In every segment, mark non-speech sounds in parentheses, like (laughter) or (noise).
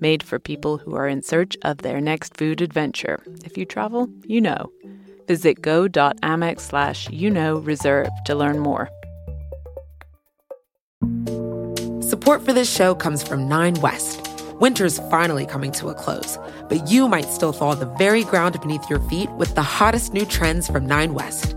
made for people who are in search of their next food adventure. If you travel, you know. Visit go.amex slash you know reserve to learn more. Support for this show comes from Nine West. Winter's finally coming to a close, but you might still thaw the very ground beneath your feet with the hottest new trends from Nine West.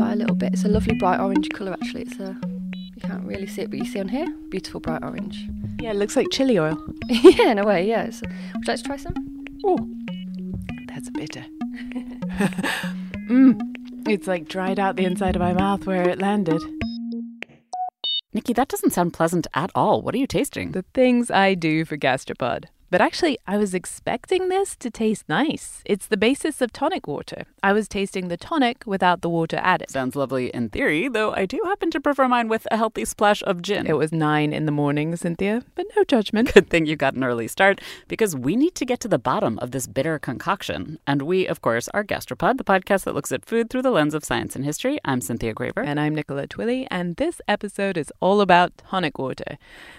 You try a little bit. It's a lovely bright orange colour actually. It's a you can't really see it, but you see on here, beautiful bright orange. Yeah, it looks like chili oil. (laughs) yeah, in a way, yeah. It's, would you like to try some? Oh, that's bitter. (laughs) mm, it's like dried out the inside of my mouth where it landed. Nikki, that doesn't sound pleasant at all. What are you tasting? The things I do for Gastropod. But actually, I was expecting this to taste nice. It's the basis of tonic water. I was tasting the tonic without the water added. Sounds lovely in theory, though I do happen to prefer mine with a healthy splash of gin. It was nine in the morning, Cynthia, but no judgment. (laughs) Good thing you got an early start because we need to get to the bottom of this bitter concoction. And we, of course, are Gastropod, the podcast that looks at food through the lens of science and history. I'm Cynthia Graber. And I'm Nicola Twilley, and this episode is all about tonic water,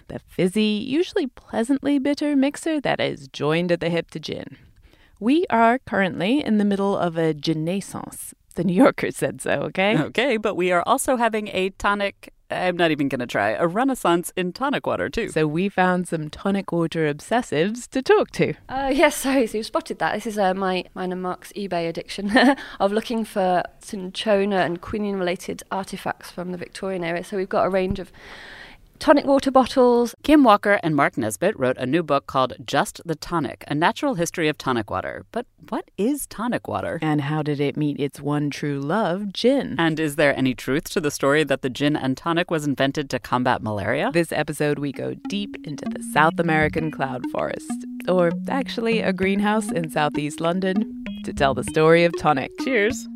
the fizzy, usually pleasantly bitter mixer that is joined at the hip to gin. We are currently in the middle of a ginaissance. The New Yorker said so, okay? Okay, but we are also having a tonic. I'm not even going to try a renaissance in tonic water, too. So we found some tonic water obsessives to talk to. Uh, yes, sorry, so you spotted that. This is uh, my mine and Mark's eBay addiction (laughs) of looking for cinchona and quinine related artifacts from the Victorian era. So we've got a range of tonic water bottles. Kim Walker and Mark Nesbitt wrote a new book called Just the Tonic A Natural History of Tonic Water. But what is tonic water? And how did it meet its one true love, gin? And is there any truth to the story that the gin and tonic was invented to combat malaria? This episode, we go deep into the South American cloud forest, or actually a greenhouse in southeast London, to tell the story of tonic. Cheers.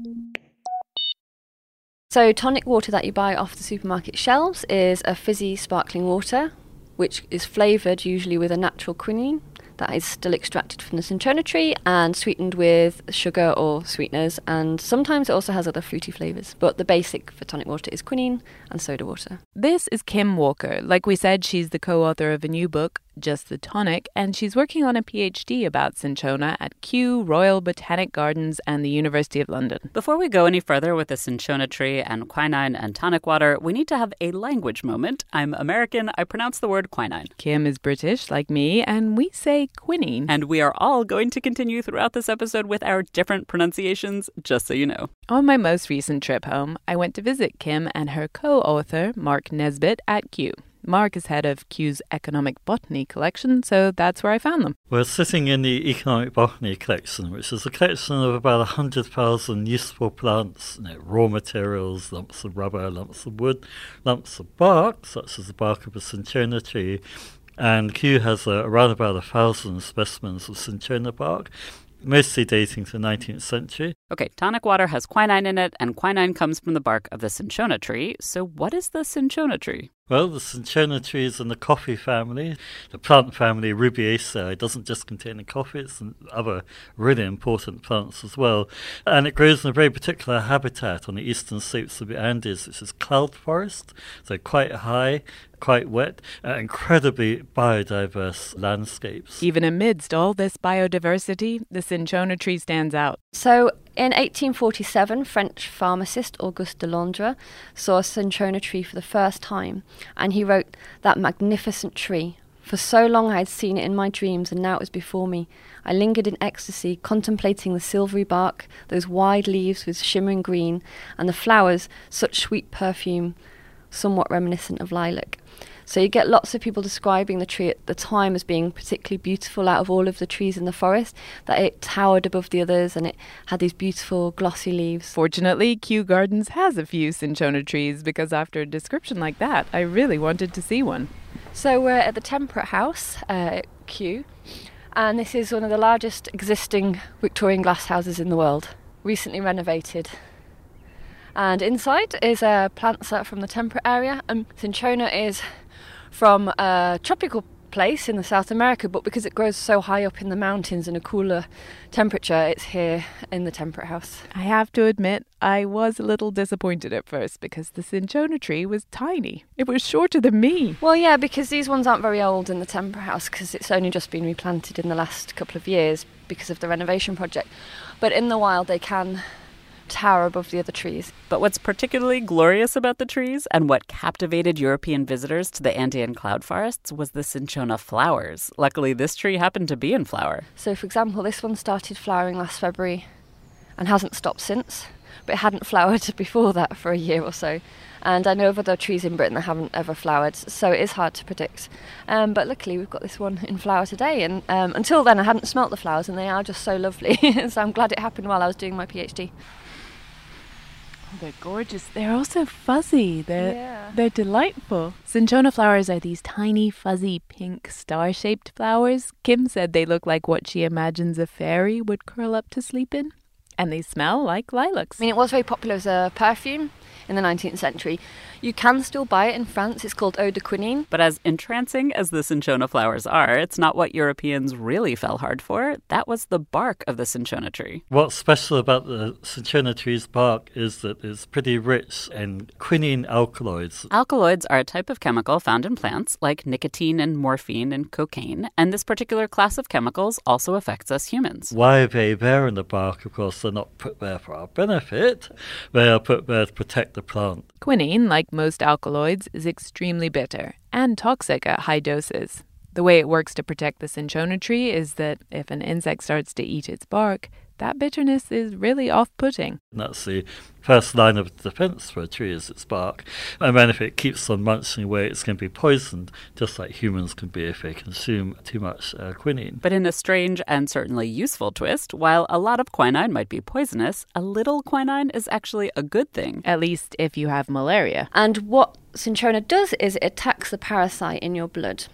So, tonic water that you buy off the supermarket shelves is a fizzy, sparkling water, which is flavoured usually with a natural quinine that is still extracted from the cinchona tree and sweetened with sugar or sweeteners. And sometimes it also has other fruity flavours. But the basic for tonic water is quinine and soda water. This is Kim Walker. Like we said, she's the co author of a new book, Just the Tonic, and she's working on a PhD about cinchona at Kew Royal Botanic Gardens and the University of London. Before we go any further with the cinchona tree and quinine and tonic water, we need to have a language moment. I'm American. I pronounce the word quinine. Kim is British, like me, and we say quinine. And we are all going to continue throughout this episode with our different pronunciations, just so you know. On my most recent trip home, I went to visit Kim and her co author, Mark Nesbitt, at Kew. Mark is head of Kew's Economic Botany collection, so that's where I found them. We're sitting in the Economic Botany collection, which is a collection of about 100,000 useful plants, you know, raw materials, lumps of rubber, lumps of wood, lumps of bark, such as the bark of a cinchona tree. And Kew has uh, around about a thousand specimens of cinchona bark, mostly dating to the 19th century. Okay, tonic water has quinine in it, and quinine comes from the bark of the cinchona tree. So, what is the cinchona tree? Well, the cinchona tree is in the coffee family. The plant family Rubiaceae It doesn't just contain the coffee, it's other really important plants as well. And it grows in a very particular habitat on the eastern slopes of the Andes, which is cloud forest, so quite high, quite wet, uh, incredibly biodiverse landscapes. Even amidst all this biodiversity, the cinchona tree stands out. So, in 1847, French pharmacist Auguste Delondre saw a cinchona tree for the first time, and he wrote that magnificent tree, For so long I had seen it in my dreams, and now it was before me. I lingered in ecstasy, contemplating the silvery bark, those wide leaves with shimmering green, and the flowers, such sweet perfume, somewhat reminiscent of lilac. So you get lots of people describing the tree at the time as being particularly beautiful out of all of the trees in the forest, that it towered above the others and it had these beautiful glossy leaves. Fortunately, Kew Gardens has a few cinchona trees because after a description like that, I really wanted to see one. So we're at the Temperate House, uh, Kew, and this is one of the largest existing Victorian glass houses in the world, recently renovated. And inside is a plant set from the temperate area, and cinchona is from a tropical place in the South America, but because it grows so high up in the mountains in a cooler temperature, it's here in the temperate house. I have to admit, I was a little disappointed at first because the cinchona tree was tiny. It was shorter than me. Well, yeah, because these ones aren't very old in the temperate house because it's only just been replanted in the last couple of years because of the renovation project. But in the wild, they can tower above the other trees. But what's particularly glorious about the trees and what captivated European visitors to the Andean cloud forests was the cinchona flowers. Luckily, this tree happened to be in flower. So, for example, this one started flowering last February and hasn't stopped since, but it hadn't (laughs) flowered before that for a year or so. And I know of other trees in Britain that haven't ever flowered, so it is hard to predict. Um, but luckily, we've got this one in flower today. And um, until then, I hadn't smelt the flowers, and they are just so lovely. (laughs) so I'm glad it happened while I was doing my PhD. They're gorgeous. They're also fuzzy. They're Yeah. they're delightful. Cinchona flowers are these tiny, fuzzy, pink, star-shaped flowers. Kim said they look like what she imagines a fairy would curl up to sleep in, and they smell like lilacs. I mean, it was very popular as a perfume in the 19th century. You can still buy it in France. It's called eau de quinine. But as entrancing as the cinchona flowers are, it's not what Europeans really fell hard for. That was the bark of the cinchona tree. What's special about the cinchona tree's bark is that it's pretty rich in quinine alkaloids. Alkaloids are a type of chemical found in plants, like nicotine and morphine and cocaine, and this particular class of chemicals also affects us humans. Why are they there in the bark? Of course, they're not put there for our benefit. They are put there to protect the plant. Quinine, like most alkaloids, is extremely bitter and toxic at high doses. The way it works to protect the cinchona tree is that if an insect starts to eat its bark, that bitterness is really off putting. That's the first line of defense for a tree is its bark. And then if it keeps on munching away, it's going to be poisoned, just like humans can be if they consume too much uh, quinine. But in a strange and certainly useful twist, while a lot of quinine might be poisonous, a little quinine is actually a good thing. At least if you have malaria. And what cinchona does is it attacks the parasite in your blood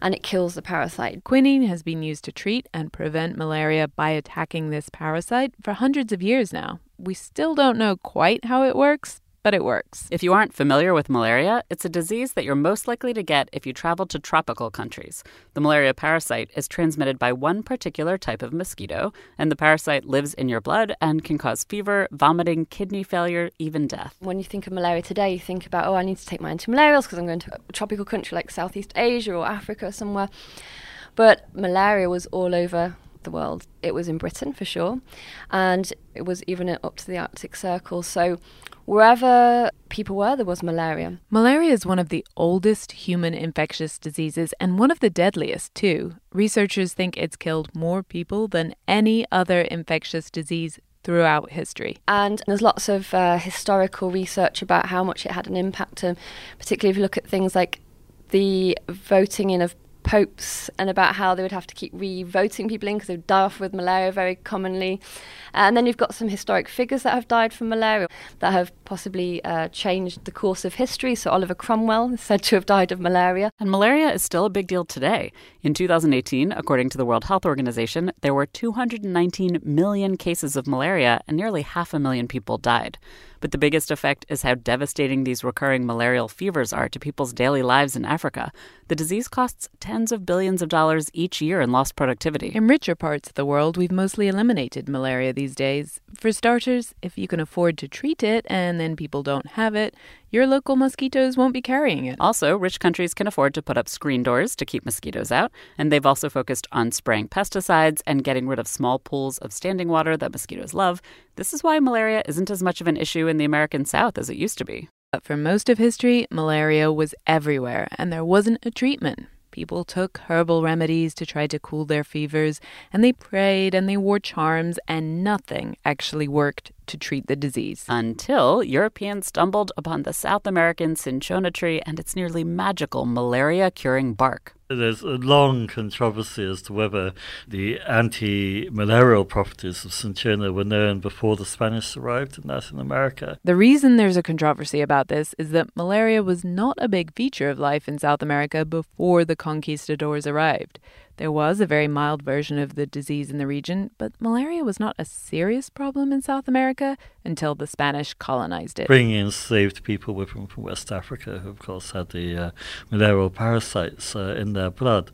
and it kills the parasite. Quinine has been used to treat and prevent malaria by attacking this parasite for hundreds of years now. We still don't know quite how it works, but it works. If you aren't familiar with malaria, it's a disease that you're most likely to get if you travel to tropical countries. The malaria parasite is transmitted by one particular type of mosquito, and the parasite lives in your blood and can cause fever, vomiting, kidney failure, even death. When you think of malaria today, you think about, oh, I need to take my antimalarials because I'm going to a tropical country like Southeast Asia or Africa or somewhere. But malaria was all over the world. It was in Britain for sure, and it was even up to the Arctic Circle. So wherever people were, there was malaria. Malaria is one of the oldest human infectious diseases and one of the deadliest, too. Researchers think it's killed more people than any other infectious disease throughout history. And there's lots of uh, historical research about how much it had an impact, um, particularly if you look at things like the voting in of popes and about how they would have to keep re-voting people in because they would die off with malaria very commonly. And then you've got some historic figures that have died from malaria that have possibly uh, changed the course of history. So Oliver Cromwell is said to have died of malaria. And malaria is still a big deal today. In 2018, according to the World Health Organization, there were 219 million cases of malaria and nearly half a million people died. But the biggest effect is how devastating these recurring malarial fevers are to people's daily lives in Africa. The disease costs tens of billions of dollars each year in lost productivity. In richer parts of the world, we've mostly eliminated malaria these days. For starters, if you can afford to treat it and then people don't have it, your local mosquitoes won't be carrying it. Also, rich countries can afford to put up screen doors to keep mosquitoes out, and they've also focused on spraying pesticides and getting rid of small pools of standing water that mosquitoes love. This is why malaria isn't as much of an issue in the American South as it used to be. But for most of history, malaria was everywhere and there wasn't a treatment. People took herbal remedies to try to cool their fevers, and they prayed and they wore charms, and nothing actually worked to treat the disease. Until Europeans stumbled upon the South American cinchona tree and its nearly magical malaria curing bark. There's a long controversy as to whether the anti malarial properties of cinchona were known before the Spanish arrived in Latin America. The reason there's a controversy about this is that malaria was not a big feature of life in South America before the conquistadors arrived. There was a very mild version of the disease in the region, but malaria was not a serious problem in South America until the Spanish colonized it. Bringing enslaved people with them from West Africa, who of course had the uh, malarial parasites uh, in their blood.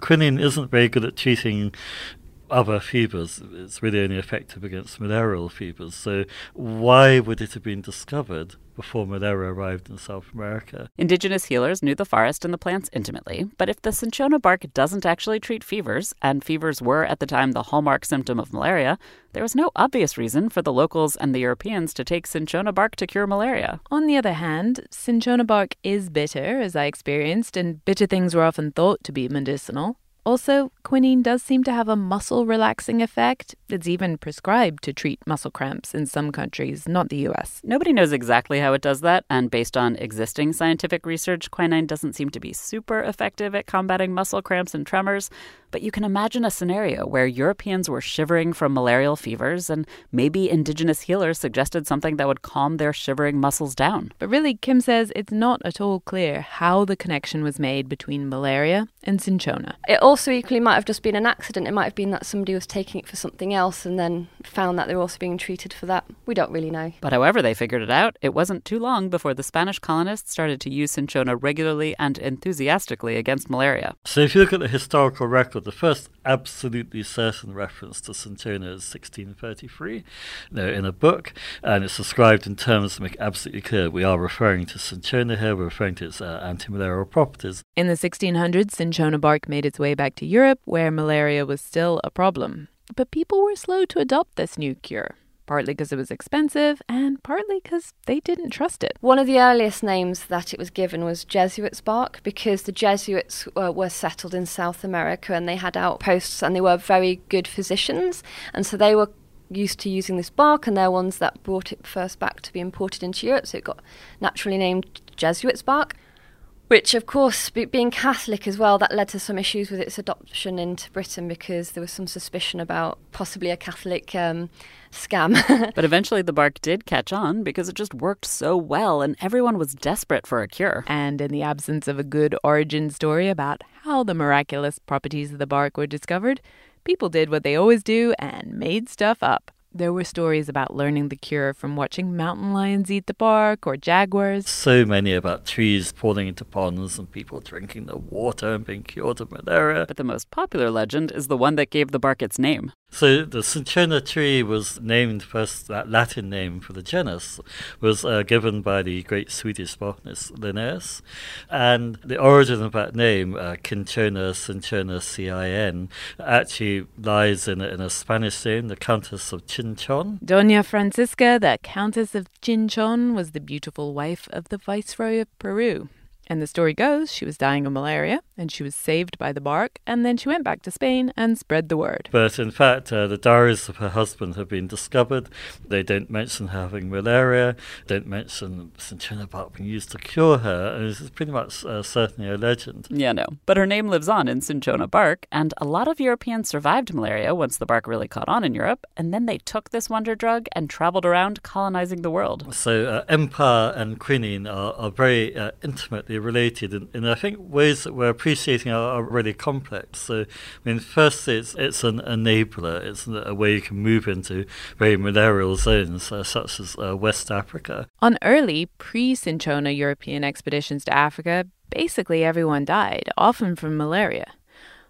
Quinine isn't very good at treating other fevers. It's really only effective against malarial fevers. So, why would it have been discovered before malaria arrived in South America? Indigenous healers knew the forest and the plants intimately, but if the cinchona bark doesn't actually treat fevers, and fevers were at the time the hallmark symptom of malaria, there was no obvious reason for the locals and the Europeans to take cinchona bark to cure malaria. On the other hand, cinchona bark is bitter, as I experienced, and bitter things were often thought to be medicinal. Also, quinine does seem to have a muscle relaxing effect. It's even prescribed to treat muscle cramps in some countries, not the US. Nobody knows exactly how it does that, and based on existing scientific research, quinine doesn't seem to be super effective at combating muscle cramps and tremors. But you can imagine a scenario where Europeans were shivering from malarial fevers, and maybe indigenous healers suggested something that would calm their shivering muscles down. But really, Kim says it's not at all clear how the connection was made between malaria and cinchona. It also equally might have just been an accident. It might have been that somebody was taking it for something else and then found that they were also being treated for that. We don't really know. But however they figured it out, it wasn't too long before the Spanish colonists started to use cinchona regularly and enthusiastically against malaria. So, if you look at the historical record, the first absolutely certain reference to cinchona is 1633 you know, in a book, and it's described in terms to make absolutely clear we are referring to cinchona here, we're referring to its uh, anti-malarial properties. In the 1600s, cinchona bark made its way back to Europe, where malaria was still a problem. But people were slow to adopt this new cure partly because it was expensive and partly because they didn't trust it. One of the earliest names that it was given was Jesuits bark because the Jesuits uh, were settled in South America and they had outposts and they were very good physicians. And so they were used to using this bark and they're ones that brought it first back to be imported into Europe. So it got naturally named Jesuits bark which of course be, being catholic as well that led to some issues with its adoption into britain because there was some suspicion about possibly a catholic um, scam. (laughs) But eventually the bark did catch on because it just worked so well and everyone was desperate for a cure. And in the absence of a good origin story about how the miraculous properties of the bark were discovered people did what they always do and made stuff up there were stories about learning the cure from watching mountain lions eat the bark or jaguars. So many about trees falling into ponds and people drinking the water and being cured of malaria. But the most popular legend is the one that gave the bark its name. So the cinchona tree was named first, that Latin name for the genus was uh, given by the great Swedish botanist Linnaeus. And the origin of that name, uh, Cinchona, Cinchona, C-I-N, actually lies in a, in a Spanish name, the Countess of Chinchon. Doña Francisca, the Countess of Chinchon, was the beautiful wife of the Viceroy of Peru. And the story goes she was dying of malaria and she was saved by the bark, and then she went back to Spain and spread the word. But in fact, uh, the diaries of her husband have been discovered. They don't mention having malaria, don't mention cinchona bark being used to cure her, and it's pretty much uh, certainly a legend. Yeah, no. But her name lives on in cinchona bark, and a lot of Europeans survived malaria once the bark really caught on in Europe, and then they took this wonder drug and traveled around colonizing the world. So, uh, empire and quinine are, are very uh, intimately related in, I think, ways that we're appreciating are, are really complex. So, I mean, first, it's, it's an enabler, it's a way you can move into very malarial zones, uh, such as uh, West Africa. On early pre Cinchona European expeditions to Africa, basically everyone died, often from malaria.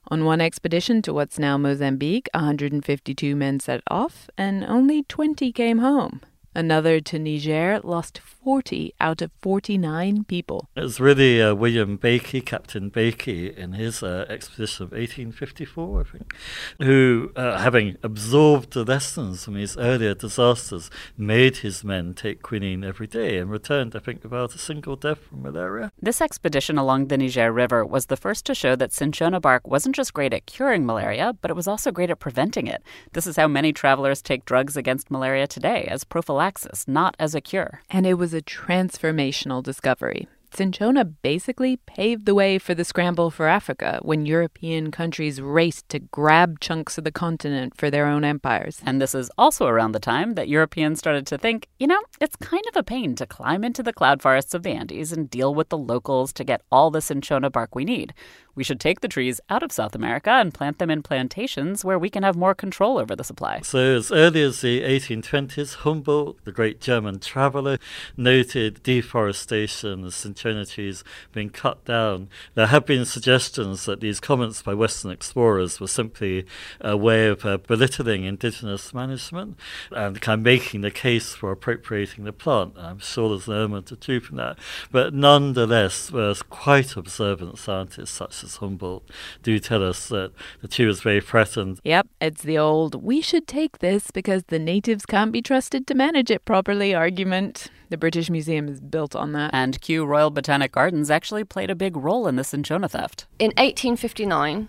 On one expedition to what's now Mozambique, 152 men set off, and only 20 came home. Another to Niger lost 40 out of 49 people. It was really uh, William Baikie, Captain Baikie, in his uh, expedition of 1854, I think, who, uh, having absorbed the lessons from his earlier disasters, made his men take quinine every day and returned, I think, without a single death from malaria. This expedition along the Niger River was the first to show that cinchona bark wasn't just great at curing malaria, but it was also great at preventing it. This is how many travelers take drugs against malaria today, as prophylaxis, not as a cure. And it was a transformational discovery. Cinchona basically paved the way for the scramble for Africa when European countries raced to grab chunks of the continent for their own empires. And this is also around the time that Europeans started to think, you know, it's kind of a pain to climb into the cloud forests of the Andes and deal with the locals to get all the cinchona bark we need. We should take the trees out of South America and plant them in plantations where we can have more control over the supply. So, as early as the 1820s, Humboldt, the great German traveler, noted deforestation, the cinchona trees being cut down. There have been suggestions that these comments by Western explorers were simply a way of uh, belittling indigenous management and kind of making the case for appropriating the plant. I'm sure there's an element of truth in that. But nonetheless, there's quite observant scientists such as Humboldt do tell us that the tree was very threatened. Yep, it's the old we should take this because the natives can't be trusted to manage it properly argument. The British Museum is built on that. And Kew Royal Botanic Gardens actually played a big role in the cinchona theft. In 1859,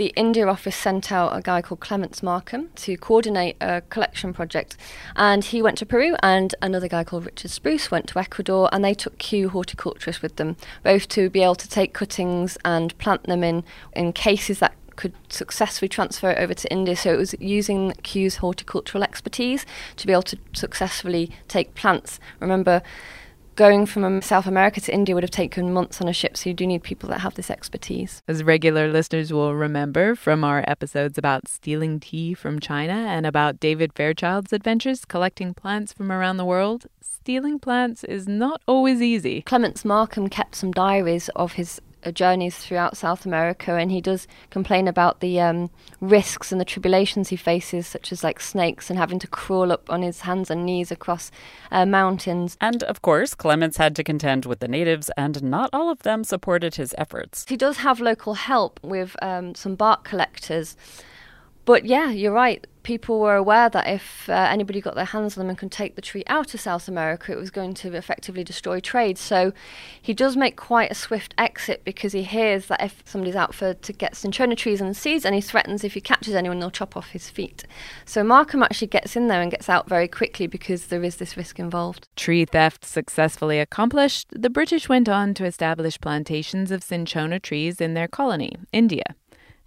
the India office sent out a guy called Clements Markham to coordinate a collection project. And he went to Peru, and another guy called Richard Spruce went to Ecuador, and they took Kew horticulturists with them, both to be able to take cuttings and plant them in, in cases that could successfully transfer it over to India. So it was using Kew's horticultural expertise to be able to successfully take plants. Remember, going from um, South America to India would have taken months on a ship, so you do need people that have this expertise. As regular listeners will remember from our episodes about stealing tea from China and about David Fairchild's adventures collecting plants from around the world, stealing plants is not always easy. Clements Markham kept some diaries of his journeys throughout South America, and he does complain about the um, risks and the tribulations he faces, such as like snakes and having to crawl up on his hands and knees across uh, mountains. And of course, Clements had to contend with the natives, and not all of them supported his efforts. He does have local help with um, some bark collectors. But yeah, you're right. People were aware that if uh, anybody got their hands on them and could take the tree out of South America, it was going to effectively destroy trade. So he does make quite a swift exit because he hears that if somebody's out for to get cinchona trees and seeds, and he threatens if he catches anyone, they'll chop off his feet. So Markham actually gets in there and gets out very quickly because there is this risk involved. Tree theft successfully accomplished, the British went on to establish plantations of cinchona trees in their colony, India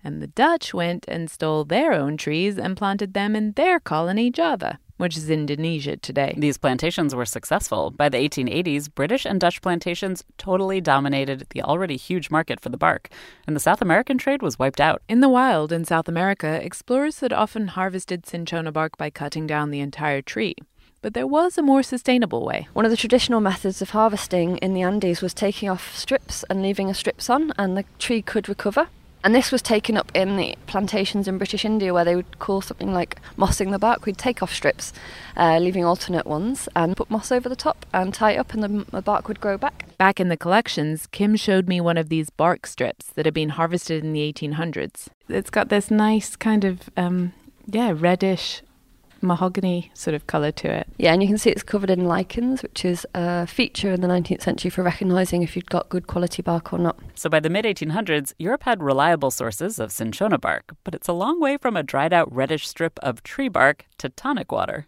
and the Dutch went and stole their own trees and planted them in their colony, Java, which is Indonesia today. These plantations were successful. By the 1880s, British and Dutch plantations totally dominated the already huge market for the bark, and the South American trade was wiped out. In the wild in South America, explorers had often harvested cinchona bark by cutting down the entire tree. But there was a more sustainable way. One of the traditional methods of harvesting in the Andes was taking off strips and leaving a strips on, and the tree could recover. And this was taken up in the plantations in British India where they would call something like mossing the bark. We'd take off strips, uh, leaving alternate ones, and put moss over the top and tie it up, and the, the bark would grow back. Back in the collections, Kim showed me one of these bark strips that had been harvested in the 1800s. It's got this nice kind of, um, yeah, reddish mahogany sort of colour to it. Yeah, and you can see it's covered in lichens, which is a feature in the 19th century for recognising if you'd got good quality bark or not. So by the mid 1800s, Europe had reliable sources of cinchona bark, but it's a long way from a dried out reddish strip of tree bark to tonic water.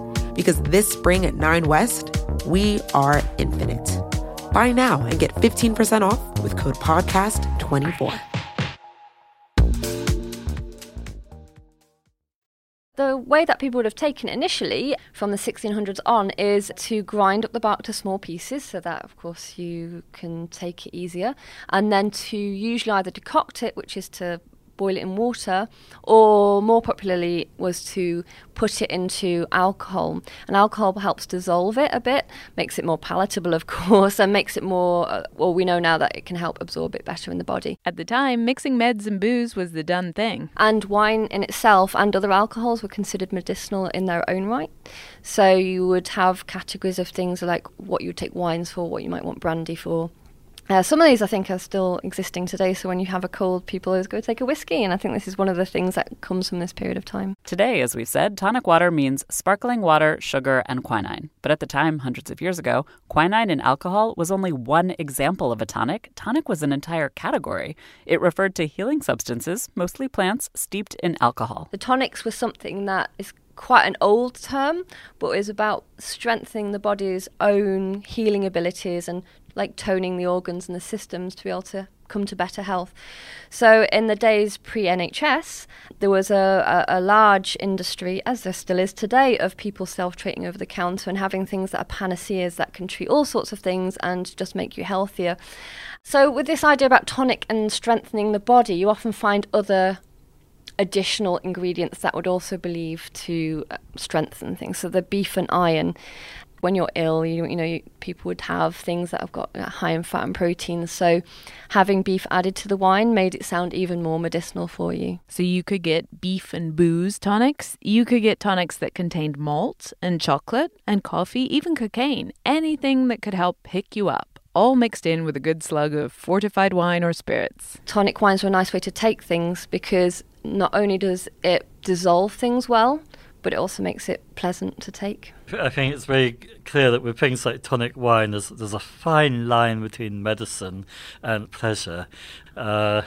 because this spring at Nine West, we are infinite. Buy now and get 15% off with code PODCAST24. The way that people would have taken it initially from the 1600s on is to grind up the bark to small pieces so that, of course, you can take it easier, and then to usually either decoct it, which is to boil it in water, or more popularly was to put it into alcohol. And alcohol helps dissolve it a bit, makes it more palatable, of (laughs) course, and makes it more, uh, well, we know now that it can help absorb it better in the body. At the time, mixing meds and booze was the done thing. And wine in itself and other alcohols were considered medicinal in their own right. So you would have categories of things like what you would take wines for, what you might want brandy for. Uh, some of these I think are still existing today. So when you have a cold, people always go take a whiskey, and I think this is one of the things that comes from this period of time. Today, as we've said, tonic water means sparkling water, sugar, and quinine. But at the time, hundreds of years ago, quinine in alcohol was only one example of a tonic. Tonic was an entire category. It referred to healing substances, mostly plants, steeped in alcohol. The tonics were something that is quite an old term, but is about strengthening the body's own healing abilities and like toning the organs and the systems to be able to come to better health. So, in the days pre NHS, there was a, a, a, large industry, as there still is today, of people self treating over the counter and having things that are panaceas that can treat all sorts of things and just make you healthier. So, with this idea about tonic and strengthening the body, you often find other additional ingredients that would also believe to uh, strengthen things. So the beef and iron. When you're ill, you, you know you, people would have things that have got uh, high in fat and protein. So having beef added to the wine made it sound even more medicinal for you. So you could get beef and booze tonics. You could get tonics that contained malt and chocolate and coffee, even cocaine. Anything that could help pick you up all mixed in with a good slug of fortified wine or spirits. Tonic wines were a nice way to take things because not only does it dissolve things well, but it also makes it pleasant to take. I think it's very clear that with things like tonic wine, there's, there's a fine line between medicine and pleasure. Uh,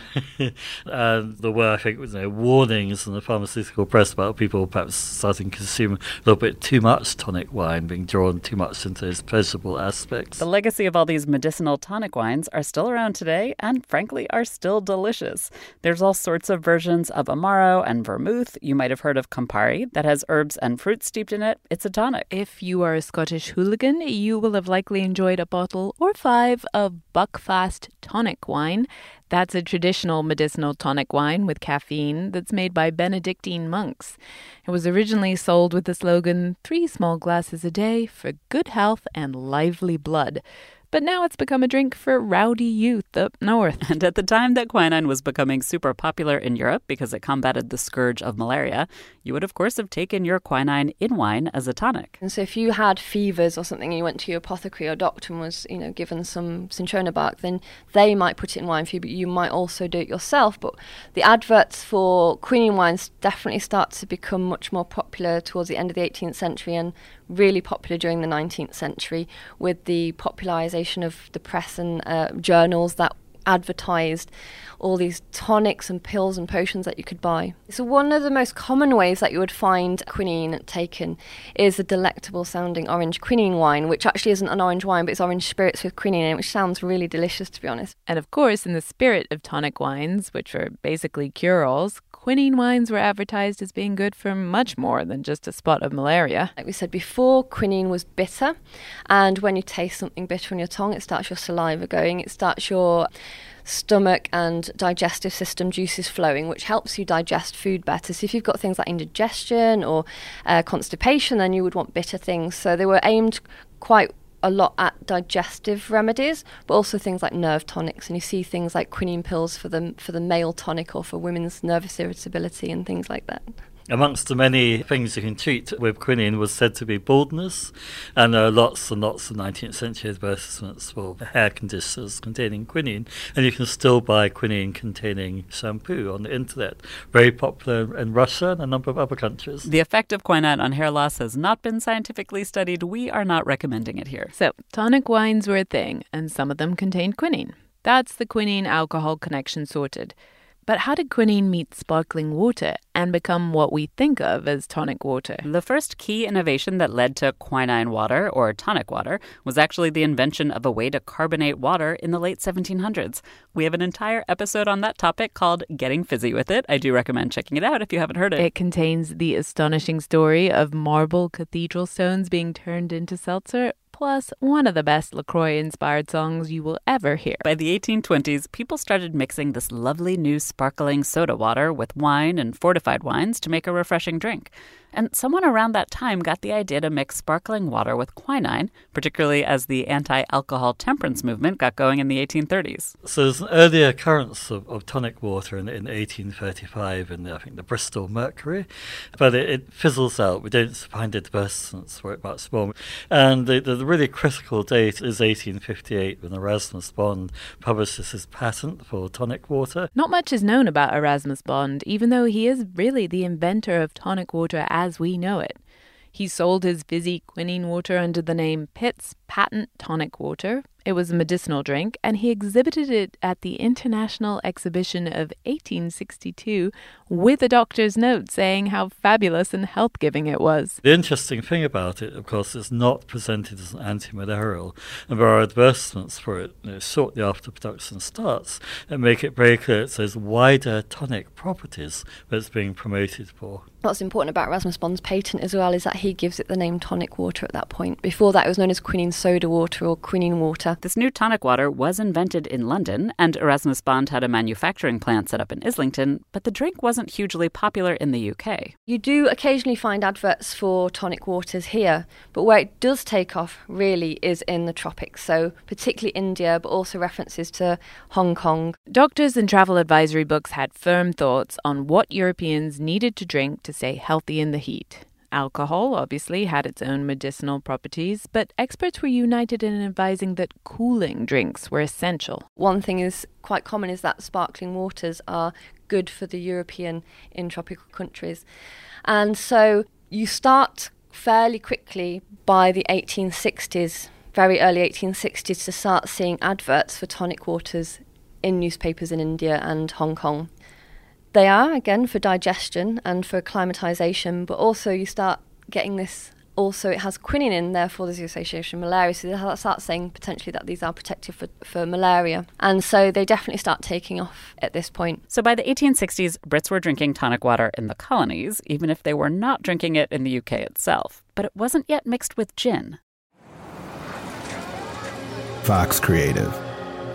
and (laughs) there were, I think, you know, warnings in the pharmaceutical press about people perhaps starting to consume a little bit too much tonic wine, being drawn too much into its pleasurable aspects. The legacy of all these medicinal tonic wines are still around today and, frankly, are still delicious. There's all sorts of versions of Amaro and Vermouth. You might have heard of Campari that has herbs and fruits steeped in it. It's a tonic. If you are a Scottish hooligan, you will have likely enjoyed a bottle or five of Buckfast tonic wine. That's a traditional medicinal tonic wine with caffeine that's made by Benedictine monks. It was originally sold with the slogan, Three small glasses a day for good health and lively blood but now it's become a drink for rowdy youth up north. And at the time that quinine was becoming super popular in Europe because it combated the scourge of malaria, you would, of course, have taken your quinine in wine as a tonic. And so if you had fevers or something and you went to your apothecary or doctor and was, you know, given some cinchona bark, then they might put it in wine for you, but you might also do it yourself. But the adverts for quinine wines definitely start to become much more popular towards the end of the 18th century and really popular during the 19th century with the popularization of the press and uh, journals that advertised all these tonics and pills and potions that you could buy. So, one of the most common ways that you would find quinine taken is a delectable sounding orange quinine wine, which actually isn't an orange wine, but it's orange spirits with quinine in it, which sounds really delicious, to be honest. And of course, in the spirit of tonic wines, which are basically cure alls, quinine wines were advertised as being good for much more than just a spot of malaria. Like we said before, quinine was bitter, and when you taste something bitter on your tongue, it starts your saliva going, it starts your stomach and digestive system juices flowing, which helps you digest food better. So, if you've got things like indigestion or uh, constipation, then you would want bitter things. So, they were aimed quite a lot at digestive remedies, but also things like nerve tonics. And you see things like quinine pills for the for the male tonic or for women's nervous irritability and things like that. Amongst the many things you can treat with quinine was said to be baldness, and there are lots and lots of 19th century advertisements for hair conditioners containing quinine, and you can still buy quinine containing shampoo on the internet. Very popular in Russia and a number of other countries. The effect of quinine on hair loss has not been scientifically studied. We are not recommending it here. So, tonic wines were a thing, and some of them contained quinine. That's the quinine alcohol connection sorted. But how did quinine meet sparkling water and become what we think of as tonic water? The first key innovation that led to quinine water, or tonic water, was actually the invention of a way to carbonate water in the late 1700s. We have an entire episode on that topic called Getting Fizzy with It. I do recommend checking it out if you haven't heard it. It contains the astonishing story of marble cathedral stones being turned into seltzer plus one of the best LaCroix inspired songs you will ever hear. By the 1820s, people started mixing this lovely new sparkling soda water with wine and fortified wines to make a refreshing drink. And someone around that time got the idea to mix sparkling water with quinine, particularly as the anti alcohol temperance movement got going in the 1830s. So there's an earlier occurrence of, of tonic water in, in 1835 in, the, I think, the Bristol Mercury, but it, it, fizzles out. We don't find advertisements for it much more. And the, the really critical date is 1858 when Erasmus Bond publishes his patent for tonic water. Not much is known about Erasmus Bond, even though he is really the inventor of tonic water as we know it. He sold his fizzy quinine water under the name Pitt's Patent Tonic Water. It was a medicinal drink, and he exhibited it at the International Exhibition of 1862 with a doctor's note saying how fabulous and health giving it was. The interesting thing about it, of course, is not presented as an anti malarial, and there are advertisements for it you know, shortly after production starts that make it very clear it says wider tonic properties that it's being promoted for. What's important about Erasmus Bond's patent as well is that he gives it the name tonic water at that point. Before that, it was known as quinine soda water or quinine water. This new tonic water was invented in London, and Erasmus Bond had a manufacturing plant set up in Islington, but the drink wasn't hugely popular in the UK. You do occasionally find adverts for tonic waters here, but where it does take off really is in the tropics, so particularly India, but also references to Hong Kong. Doctors and travel advisory books had firm thoughts on what Europeans needed to drink to stay healthy in the heat. Alcohol obviously had its own medicinal properties, but experts were united in advising that cooling drinks were essential. One thing is quite common is that sparkling waters are good for the European in tropical countries. And so you start fairly quickly by the 1860s, very early 1860s, to start seeing adverts for tonic waters in newspapers in India and Hong Kong. They are, again, for digestion and for acclimatization, but also you start getting this. Also, it has quinine in, therefore, there's the association with malaria. So they start saying potentially that these are protective for, for malaria. And so they definitely start taking off at this point. So by the 1860s, Brits were drinking tonic water in the colonies, even if they were not drinking it in the UK itself. But it wasn't yet mixed with gin. Fox Creative.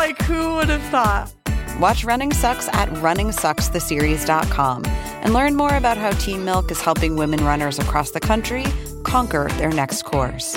like, who would have thought? Watch Running Sucks at runningsuckstheseries.com and learn more about how Team Milk is helping women runners across the country conquer their next course.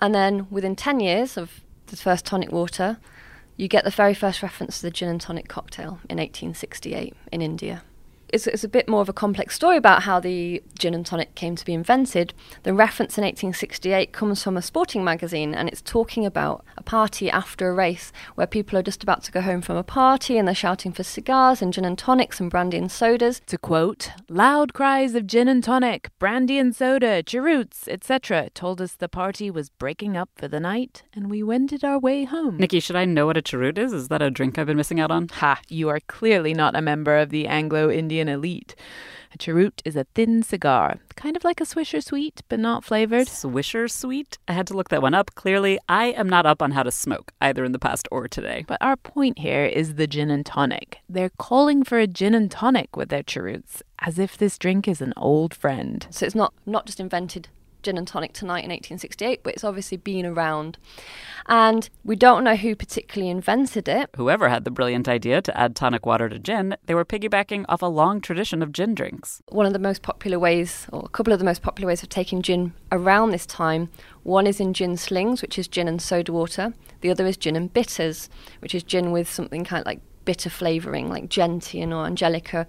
And then within 10 years of the first tonic water, you get the very first reference to the gin and tonic cocktail in 1868 in India. It's, it's a bit more of a complex story about how the gin and tonic came to be invented. The reference in 1868 comes from a sporting magazine and it's talking about a party after a race where people are just about to go home from a party and they're shouting for cigars and gin and tonics and brandy and sodas. To quote, loud cries of gin and tonic, brandy and soda, cheroots, etc. told us the party was breaking up for the night and we wended our way home. Nikki, should I know what a cheroot is? Is that a drink I've been missing out on? Ha, you are clearly not a member of the Anglo Indian elite. A cheroot is a thin cigar, kind of like a Swisher Sweet, but not flavored. Swisher Sweet? I had to look that one up. Clearly, I am not up on how to smoke, either in the past or today. But our point here is the gin and tonic. They're calling for a gin and tonic with their cheroots, as if this drink is an old friend. So it's not, not just invented gin and tonic tonight in 1868, but it's obviously been around. And we don't know who particularly invented it. Whoever had the brilliant idea to add tonic water to gin, they were piggybacking off a long tradition of gin drinks. One of the most popular ways, or a couple of the most popular ways of taking gin around this time, one is in gin slings, which is gin and soda water. The other is gin and bitters, which is gin with something kind of like bitter flavouring, like gentian or angelica.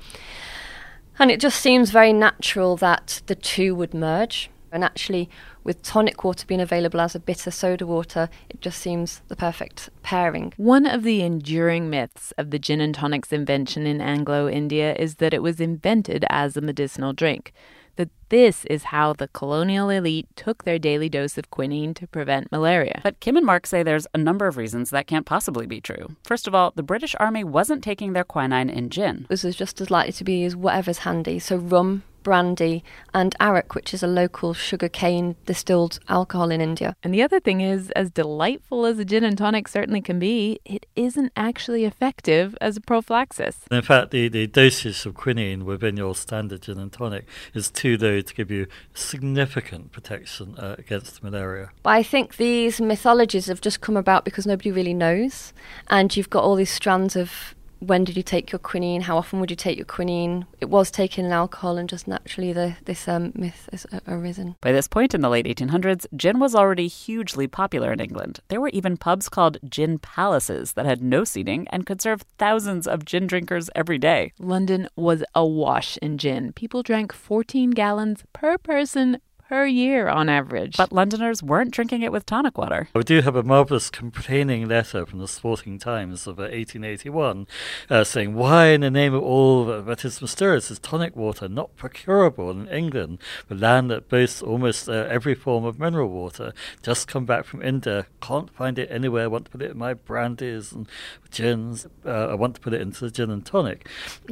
And it just seems very natural that the two would merge. And actually, with tonic water being available as a bitter soda water, it just seems the perfect pairing. One of the enduring myths of the gin and tonic's invention in Anglo India is that it was invented as a medicinal drink. That this is how the colonial elite took their daily dose of quinine to prevent malaria. But Kim and Mark say there's a number of reasons that can't possibly be true. First of all, the British Army wasn't taking their quinine in gin. This is just as likely to be as whatever's handy. So rum, brandy, and arak, which is a local sugarcane distilled alcohol in India. And the other thing is, as delightful as a gin and tonic certainly can be, it isn't actually effective as a prophylaxis. In fact, the, the dosage of quinine within your standard gin and tonic is too low to give you significant protection uh, against malaria. But I think these mythologies have just come about because nobody really knows, and you've got all these strands of when did you take your quinine? How often would you take your quinine? It was taken in alcohol, and just naturally, the, this um, myth has arisen. By this point in the late 1800s, gin was already hugely popular in England. There were even pubs called gin palaces that had no seating and could serve thousands of gin drinkers every day. London was awash in gin. People drank 14 gallons per person per year on average. But Londoners weren't drinking it with tonic water. We do have a marvellous complaining letter from the Sporting Times of uh, 1881 uh, saying, Why, in the name of all that is mysterious, is tonic water not procurable in England, the land that boasts almost uh, every form of mineral water? Just come back from India, can't find it anywhere, want to put it in my brandies and gins, uh, I want to put it into the gin and tonic.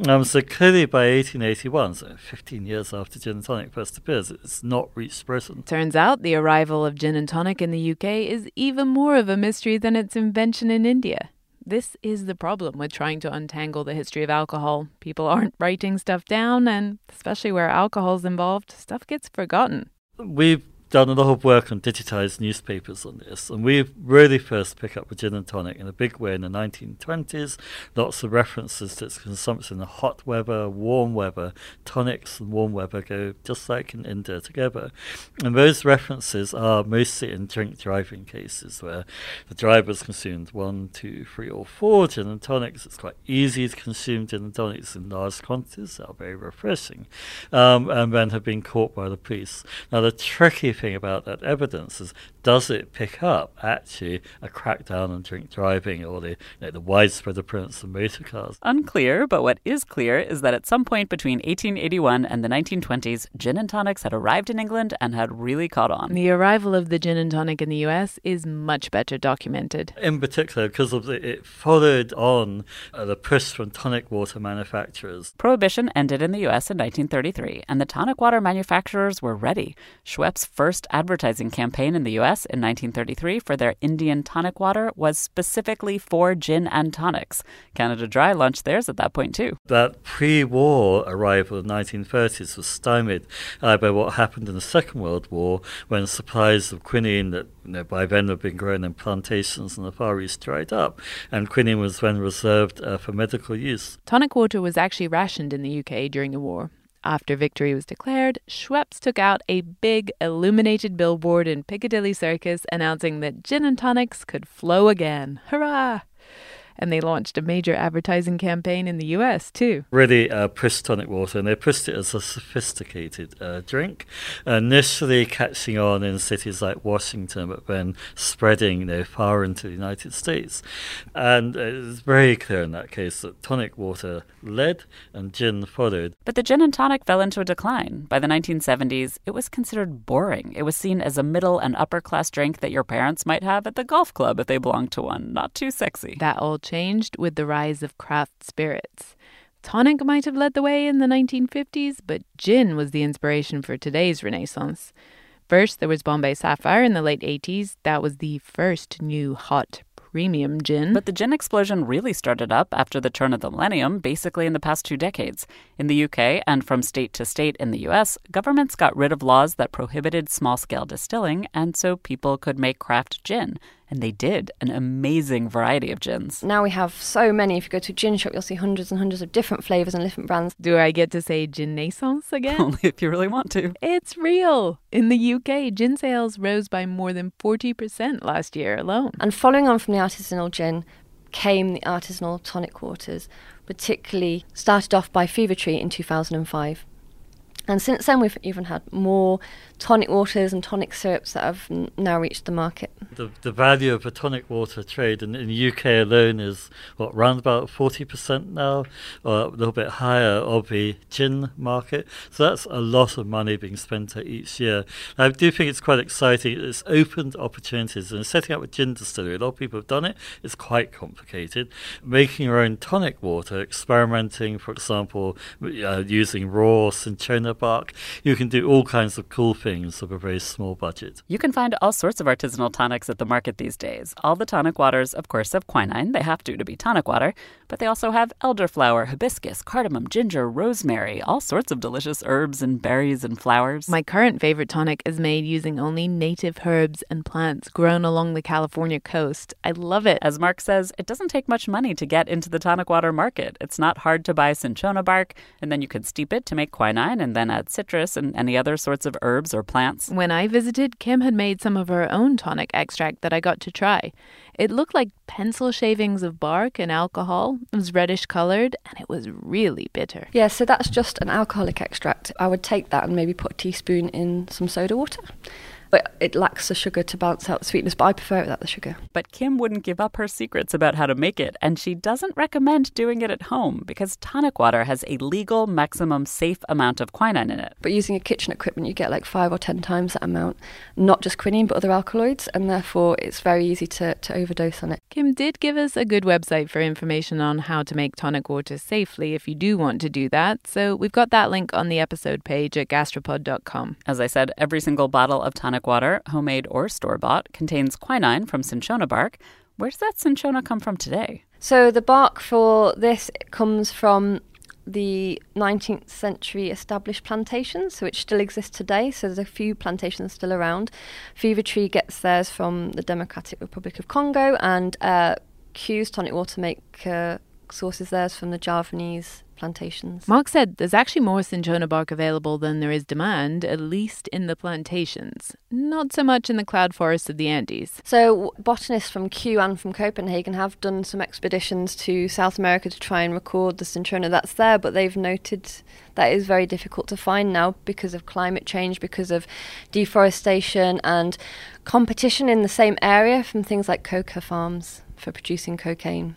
Um, so clearly by 1881, so 15 years after gin and tonic first appears, it's not reached Britain. Turns out the arrival of gin and tonic in the UK is even more of a mystery than its invention in India. This is the problem with trying to untangle the history of alcohol. People aren't writing stuff down, and especially where alcohol's involved, stuff gets forgotten. We've done a lot of work on digitized newspapers on this, and we really first pick up with gin and tonic in a big way in the 1920s. Lots of references to its consumption in hot weather, warm weather. Tonics and warm weather go just like in India together. And those references are mostly in drink driving cases where the driver's consumed one, two, three, or four gin and tonics. It's quite easy to consume gin and tonics in large quantities, they are very refreshing, um, and then have been caught by the police. Now, the tricky thing about that evidence is does it pick up actually a crackdown on drink driving or the, you know, the widespread appearance of motor cars? Unclear, but what is clear is that at some point between 1881 and the 1920s, gin and tonics had arrived in England and had really caught on. The arrival of the gin and tonic in the US is much better documented. In particular, because of the, it followed on uh, the push from tonic water manufacturers. Prohibition ended in the US in 1933, and the tonic water manufacturers were ready. Schweppes' first advertising campaign in the US in 1933 for their Indian tonic water was specifically for gin and tonics. Canada Dry launched theirs at that point, too. That pre war arrival of the 1930s was stymied uh, by what happened in the Second World War when supplies of quinine that you know, by then had been grown in plantations in the Far East dried up, and quinine was then reserved uh, for medical use. Tonic water was actually rationed in the UK during the war. After victory was declared, Schweppes took out a big illuminated billboard in Piccadilly Circus announcing that gin and tonics could flow again. Hurrah! And they launched a major advertising campaign in the US too. Really uh, pushed tonic water, and they pushed it as a sophisticated uh, drink, initially catching on in cities like Washington, but then spreading you know, far into the United States. And it's very clear in that case that tonic water led and gin followed. But the gin and tonic fell into a decline. By the 1970s, it was considered boring. It was seen as a middle and upper class drink that your parents might have at the golf club if they belonged to one. Not too sexy. That all changed with the rise of craft spirits. Tonic might have led the way in the 1950s, but gin was the inspiration for today's renaissance. First, there was Bombay Sapphire in the late 80s. That was the first new hot premium gin. But the gin explosion really started up after the turn of the millennium, basically in the past two decades. In the UK and from state to state in the US, governments got rid of laws that prohibited small scale distilling, and so people could make craft gin. And they did an amazing variety of gins. Now we have so many. If you go to a gin shop, you'll see hundreds and hundreds of different flavours and different brands. Do I get to say ginaissance again? Only if you really want to. It's real. In the UK, gin sales rose by more than 40% last year alone. And following on from the artisanal gin came the artisanal tonic waters, particularly started off by Fever Tree in 2005. And since then, we've even had more tonic waters and tonic syrups that have now reached the market. The, the value of the tonic water trade in, in the UK alone is, what, around about 40% now, or a little bit higher of the gin market. So that's a lot of money being spent each year. I do think it's quite exciting. It's opened opportunities. And setting up a gin distillery, a lot of people have done it. It's quite complicated. Making your own tonic water, experimenting, for example, uh, using raw cinchona bark. You can do all kinds of cool things with a very small budget. You can find all sorts of artisanal tonics at the market these days. All the tonic waters, of course, have quinine. They have to to be tonic water, but they also have elderflower, hibiscus, cardamom, ginger, rosemary, all sorts of delicious herbs and berries and flowers. My current favorite tonic is made using only native herbs and plants grown along the California coast. I love it. As Mark says, it doesn't take much money to get into the tonic water market. It's not hard to buy cinchona bark, and then you can steep it to make quinine and then add citrus and any other sorts of herbs or plants. When I visited, Kim had made some of her own tonic extract that I got to try. It looked like pencil shavings of bark and alcohol. It was reddish colored and it was really bitter. Yeah, so that's just an alcoholic extract. I would take that and maybe put a teaspoon in some soda water. But it lacks the sugar to balance out the sweetness, but I prefer it without the sugar. But Kim wouldn't give up her secrets about how to make it, and she doesn't recommend doing it at home because tonic water has a legal maximum safe amount of quinine in it. But using a kitchen equipment, you get like five or ten times that amount, not just quinine, but other alkaloids, and therefore it's very easy to, to overdose on it. Kim did give us a good website for information on how to make tonic water safely if you do want to do that, so we've got that link on the episode page at gastropod.com. As I said, every single bottle of tonic water, homemade or store bought, contains quinine from cinchona bark. Where does that cinchona come from today? So the bark for this comes from the 19th century established plantations, which still exist today. So there's a few plantations still around. Fever Tree gets theirs from the Democratic Republic of Congo, and uh, Q's Tonic Water make uh, source is theirs from the Javanese plantations. Mark said there's actually more cinchona bark available than there is demand, at least in the plantations. Not so much in the cloud forests of the Andes. So, botanists from Kew and from Copenhagen have done some expeditions to South America to try and record the cinchona that's there, but they've noted that is very difficult to find now because of climate change, because of deforestation, and competition in the same area from things like coca farms for producing cocaine.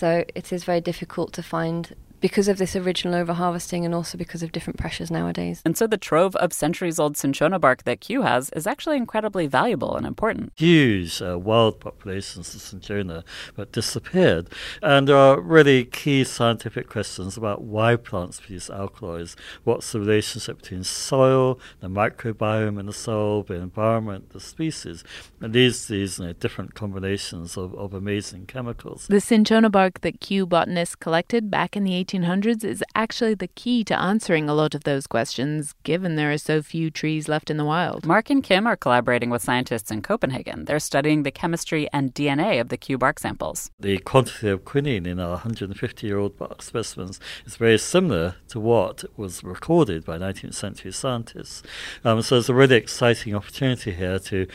So, it is very difficult to find because of this original overharvesting and also because of different pressures nowadays. And so the trove of centuries old cinchona bark that Kew has is actually incredibly valuable and important. Huge uh, wild populations of cinchona but disappeared. And there are really key scientific questions about why plants produce alkaloids. What's the relationship between soil, the microbiome in the soil, the environment, the species? And these, these you know, different combinations of, of amazing chemicals. The cinchona bark that Kew botanists collected back in the 1800s is actually the key to answering a lot of those questions, given there are so few trees left in the wild. Mark and Kim are collaborating with scientists in Copenhagen. They're studying the chemistry and DNA of the Kew bark samples. The quantity of quinine in our 150 year old bark specimens is very similar to what was recorded by 19th century scientists. Um, so there's a really exciting opportunity here to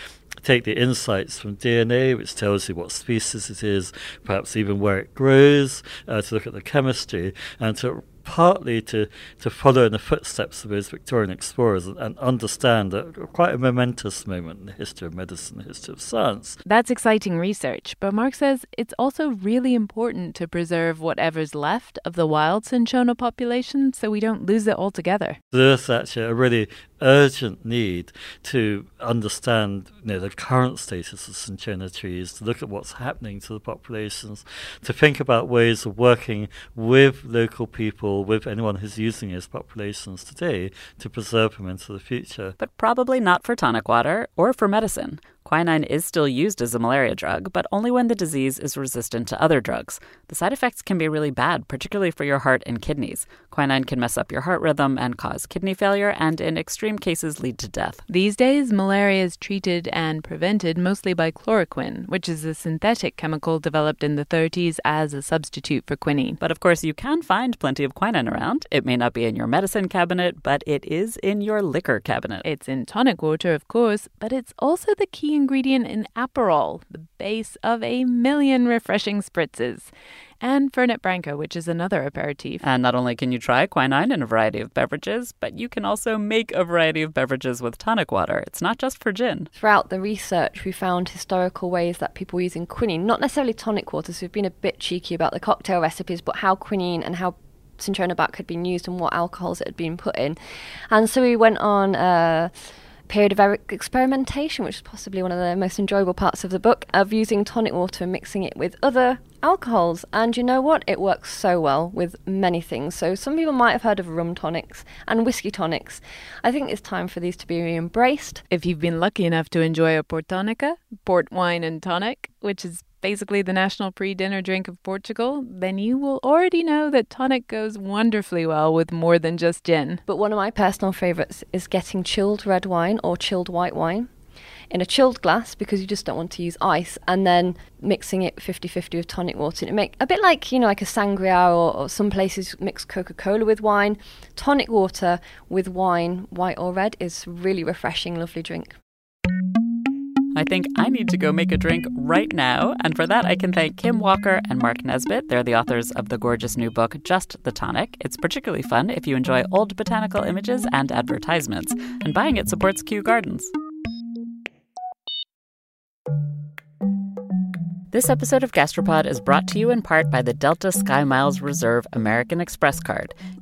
take the insights from DNA, which tells you what species it is, perhaps even where it grows, uh, to look at the chemistry, and to partly to, to follow in the footsteps of those Victorian explorers and, and understand a, quite a momentous moment in the history of medicine, the history of science. That's exciting research, but Mark says it's also really important to preserve whatever's left of the wild cinchona population so we don't lose it altogether. There's actually a really urgent need to understand you know, the current status of cinchona trees, to look at what's happening to the populations, to think about ways of working with local people, with anyone who's using these populations today, to preserve them into the future. But probably not for tonic water or for medicine. Quinine is still used as a malaria drug, but only when the disease is resistant to other drugs. The side effects can be really bad, particularly for your heart and kidneys. Quinine can mess up your heart rhythm and cause kidney failure, and in extreme cases, lead to death. These days, malaria is treated and prevented mostly by chloroquine, which is a synthetic chemical developed in the 30s as a substitute for quinine. But of course, you can find plenty of quinine around. It may not be in your medicine cabinet, but it is in your liquor cabinet. It's in tonic water, of course, but it's also the key ingredient in Aperol, the base of a million refreshing spritzes, and Fernet Branca, which is another aperitif. And not only can you try quinine in a variety of beverages, but you can also make a variety of beverages with tonic water. It's not just for gin. Throughout the research, we found historical ways that people were using quinine, not necessarily tonic water, so we've been a bit cheeky about the cocktail recipes, but how quinine and how cinchona bark had been used and what alcohols it had been put in. And so we went on. Uh, period of experimentation, which is possibly one of the most enjoyable parts of the book, of using tonic water and mixing it with other alcohols. And you know what? It works so well with many things. So some people might have heard of rum tonics and whiskey tonics. I think it's time for these to be embraced. If you've been lucky enough to enjoy a portonica, port wine and tonic, which is basically the national pre dinner drink of Portugal, then you will already know that tonic goes wonderfully well with more than just gin. But one of my personal favourites is getting chilled red wine or chilled white wine in a chilled glass because you just don't want to use ice and then mixing it 50-50 with tonic water. And it make a bit like you know like a sangria or, or some places mix coca-cola with wine. Tonic water with wine white or red is really refreshing lovely drink I think I need to go make a drink right now. And for that, I can thank Kim Walker and Mark Nesbitt. They're the authors of the gorgeous new book, Just the Tonic. It's particularly fun if you enjoy old botanical images and advertisements. And buying it supports Kew Gardens. This episode of Gastropod is brought to you in part by the Delta Sky Miles Reserve American Express card.